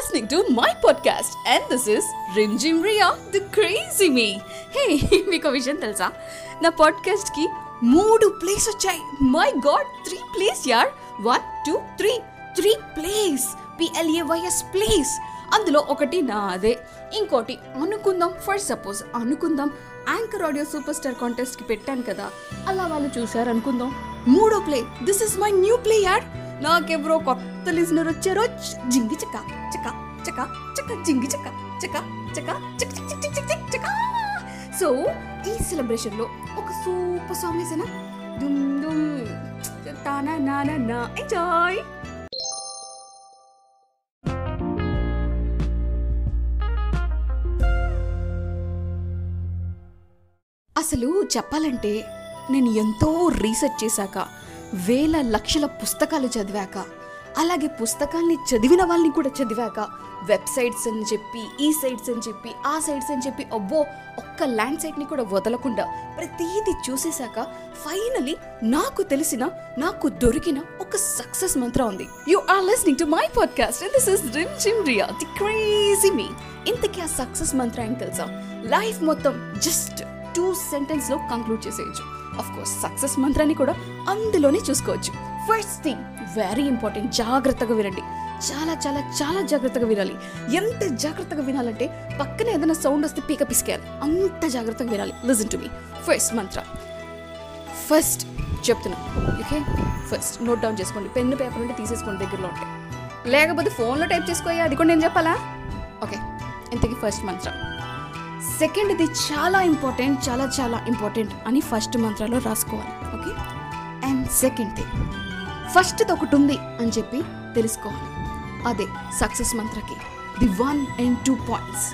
listening to my podcast, and this is Rim Jim Ria, the crazy me. మీకు విషయం తెలుసా? నా పాడ్కాస్ట్కి మూడు ప్లేస్ వచ్చాయి. మై గాడ్ త్రీ ప్లేస్ యార్ one two three three plays P L A Y S plays అందులో ఒకటి నాదే. ఇంకోటి అనుకుందాం. ఫర్ సపోజ్ అనుకుందాం. యాంకర్ ఆడియో సూపర్ స్టార్ కాంటెస్ట్కి పెట్టాను కదా. అలా వాళ్ళు చూశారు అనుకుందాం మూడో play this is my new play యార్ నాకెవరో కొత్త లిజనర్ వచ్చారో జింగి చక్క చక్క చక్క చక్క జింగి చక్క చక్క చక్క చక్ చక్ చక్ చక్ చక్ చక్క సో ఈ సెలబ్రేషన్లో ఒక సూపర్ సాంగ్ వేసానా దుమ్ దుమ్ తానా నానా నా ఎంజాయ్ అసలు చెప్పాలంటే నేను ఎంతో రీసెర్చ్ చేశాక వేల లక్షల పుస్తకాలు చదివాక అలాగే పుస్తకాల్ని చదివిన వాళ్ళని కూడా చదివాక వెబ్సైట్స్ అని చెప్పి ఈ సైట్స్ అని చెప్పి ఆ సైట్స్ అని చెప్పి అబ్బో ఒక్క ల్యాండ్ సైట్ని కూడా వదలకుండా ప్రతిదీ చూసేశాక ఫైనలీ నాకు తెలిసిన నాకు దొరికిన ఒక సక్సెస్ మంత్రం ఉంది. You are listening to my podcast and this is Rimjhim Riya the crazy me ఇంతకీ ఆ సక్సెస్ మంత్రం ఏం తెలుసా? లైఫ్ మొత్తం జస్ట్ టూ సెంటెన్స్లో కంక్లూడ్ చేసేయచ్చు. అఫ్ కోర్స్ సక్సెస్ మంత్రాన్ని కూడా అందులోనే చూసుకోవచ్చు. ఫస్ట్ థింగ్ వెరీ ఇంపార్టెంట్ జాగ్రత్తగా వినండి. చాలా చాలా చాలా జాగ్రత్తగా వినాలి. ఎంత జాగ్రత్తగా వినాలంటే పక్కన ఏదైనా సౌండ్ వస్తే పీక పిసికేయాలి. అంత జాగ్రత్తగా వినాలి. Listen to me first mantra. First చెప్తున్నా. ఓకే ఫస్ట్ నోట్ డౌన్ చేసుకోండి. పెన్ను పేపర్ ఉంటే తీసేసుకోండి దగ్గరలో ఉంటాయి లేకపోతే ఫోన్లో టైప్ చేసుకోయా అది కూడా నేను చెప్పాలా? ఓకే ఇంతకీ ఫస్ట్ మంత్రం. సెకండ్ ఇది చాలా ఇంపార్టెంట్ చాలా చాలా ఇంపార్టెంట్ అని ఫస్ట్ మంత్రాలో రాసుకోవాలి ఓకే? అండ్ సెకండ్ థింగ్ ఫస్ట్ది ఒకటి ఉంది అని చెప్పి తెలుసుకోవాలి. అదే success మంత్రకి the one and two points.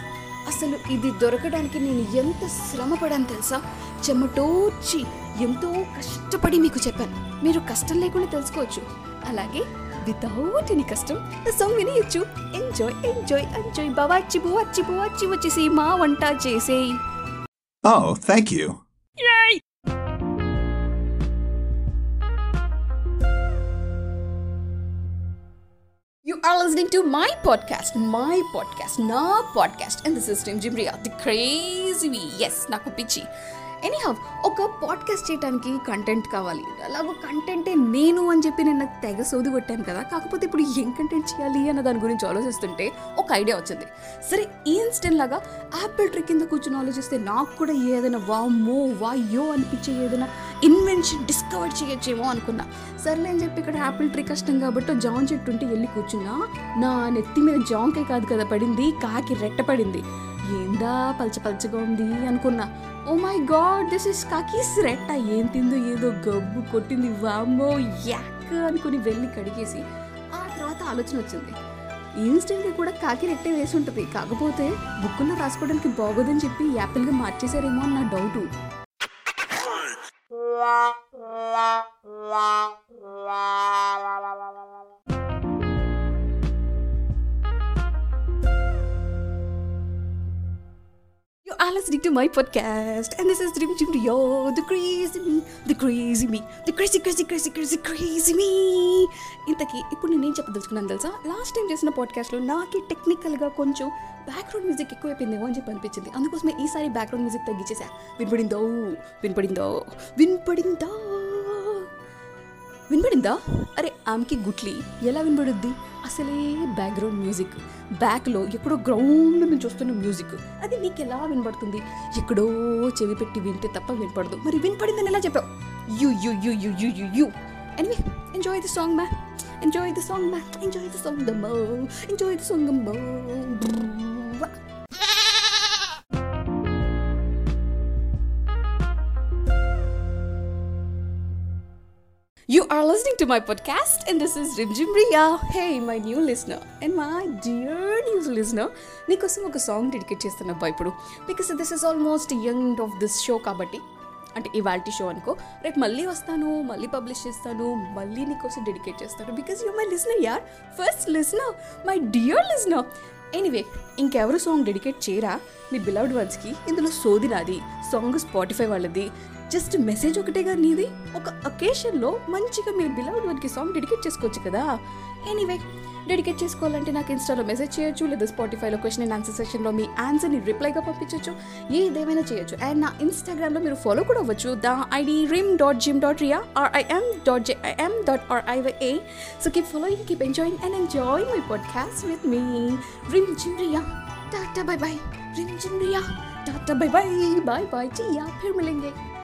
అసలు ఇది దొరకడానికి నేను ఎంత శ్రమ పడాను తెలుసా? చెమటోర్చి ఎంతో కష్టపడి మీకు చెప్పాను. మీరు కష్టం లేకుండా తెలుసుకోవచ్చు. అలాగే వితౌట్ ఎనీ కష్టం సాంగ్ వినేయచ్చు ఎంజాయ్ ఎంజాయ్ ఎంజాయ్ బావాచి బువాచి బువాచి వచ్చేసి మా వంట చేసేయి Oh, thank you. You are listening to my podcast, my podcast, నా podcast, and this is Tim Jimria, the crazy me. Yes, నాకు పిచ్చి Anyhow ఒక పాడ్కాస్ట్ చేయడానికి కంటెంట్ కావాలి. అలాగో కంటెంటే నేను అని చెప్పి నేను నాకు తెగ సోది కొట్టాను కదా. కాకపోతే ఇప్పుడు ఏం కంటెంట్ చేయాలి అన్న దాని గురించి ఆలోచిస్తుంటే ఒక ఐడియా వచ్చింది. సరే ఇన్స్టెంట్ లాగా యాపిల్ ట్రీ కింద కూర్చొని ఆలోచిస్తే నాకు కూడా ఏదైనా వామ్మో వాయో అనిపించే ఏదైనా ఇన్వెన్షన్ డిస్కవర్ చేయొచ్చేమో అనుకున్నా. సర్లే అని చెప్పి ఇక్కడ యాపిల్ ట్రీ కష్టం కాబట్టి జాన్ చెట్టు ఉంటే వెళ్ళి కూర్చున్నా. నా నెత్తి మీద జాంకే కాదు కదా పడింది కాకి రెట్ట పడింది. ఏందా పల్చ పల్చగా ఉంది అనుకున్నా. Oh my God this is కాకీస్ రెట్ట ఏం తిందో ఏదో గబ్బు కొట్టింది. వామో యాక్ అనుకుని వెళ్ళి కడిగేసి ఆ తర్వాత ఆలోచన వచ్చింది. ఇన్స్టెంట్గా కూడా కాకి రెట్టే వేసి ఉంటుంది. కాకపోతే బుక్కుల్లో రాసుకోవడానికి బాగోదని చెప్పి యాపిల్గా మార్చేశారేమో అని నా doubt You are listening to my podcast, and this is Dream Dream Yo, the crazy me, the crazy me, the crazy, crazy, crazy, crazy, crazy me. ఇంతకీ ఇప్పుడు నేనేం చెప్పదలుచుకున్నాను తెలుసా? లాస్ట్ టైం చేసిన పాడ్కాస్ట్లో నాకే టెక్నికల్గా కొంచెం బ్యాక్గ్రౌండ్ మ్యూజిక్ ఎక్కువైపోయిందేమో అని చెప్పి అనిపించింది. అందుకోసమే ఈసారి బ్యాక్గ్రౌండ్ మ్యూజిక్ తగ్గించేసా వినపడిందో? వినపడిందో? వినపడిందా? వినపడిందా? అరే ఆమెకి గుట్లి. ఎలా వినపడుద్ది? అసలే బ్యాక్గ్రౌండ్ మ్యూజిక్ బ్యాక్లో ఎక్కడో గ్రౌండ్ నుంచి వస్తున్న మ్యూజిక్ అది నీకు ఎలా వినపడుతుంది ఎక్కడో చెవి పెట్టి వింటే తప్ప వినపడదు. మరి వినపడిందని ఎలా చెప్పావు? You you you you you you you. Anyway enjoy the song మ్యా ఎంజాయ్ ది సాంగ్ మ్యా enjoy the song the enjoy the song the are listening to my podcast, and this is Rim Jim Ria. Hey, my new listener, and my dear new listener, నీకోసం ఒక song dedicate చేస్తున్నా ఇప్పుడు. Because this is almost end of this show కాబట్టి అంటే ఇవాల్టి show అనుకో రేపు మళ్ళీ వస్తాను మళ్ళీ పబ్లిష్ చేస్తాను మళ్ళీ నీకోసం డెడికేట్ చేస్తాను. బికాస్ యూ మై లిసనర్ యార్ first listener my dear listener anyway ఇంకెవరు సాంగ్ డెడికేట్ చేయరా? మీ బిలౌడ్ వన్స్కి ఇందులో సోది నాది సాంగ్ స్పాటిఫై వాళ్ళది. జస్ట్ మెసేజ్ ఒకటేగా నీది. ఒక అకేషన్లో మంచిగా మీరు బిలౌడ్ వన్కి సాంగ్ డెడికేట్ చేసుకోవచ్చు కదా. ఎనీవే డెడికేట్ చేసుకోవాలంటే నాకు ఇన్స్టాలో మెసేజ్ చేయొచ్చు లేదా స్పాటిఫైలో క్వశ్చన్ అండ్ ఆన్సర్ సెషన్లో మీ ఆన్సర్ని రిప్లైగా పంపించవచ్చు ఏదేమైనా చేయొచ్చు అండ్ నా ఇన్స్టాగ్రామ్లో మీరు ఫాలో కూడా అవ్వచ్చు the ID Rim dot Jim dot Ria R I M dot J I M dot R I A so keep following keep enjoying and enjoy my podcast with me Rim Jim Ria tata bye bye Rim Jim Ria tata bye bye bye bye chia फिर मिलेंगे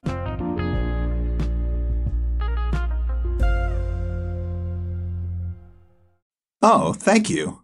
Oh, thank you.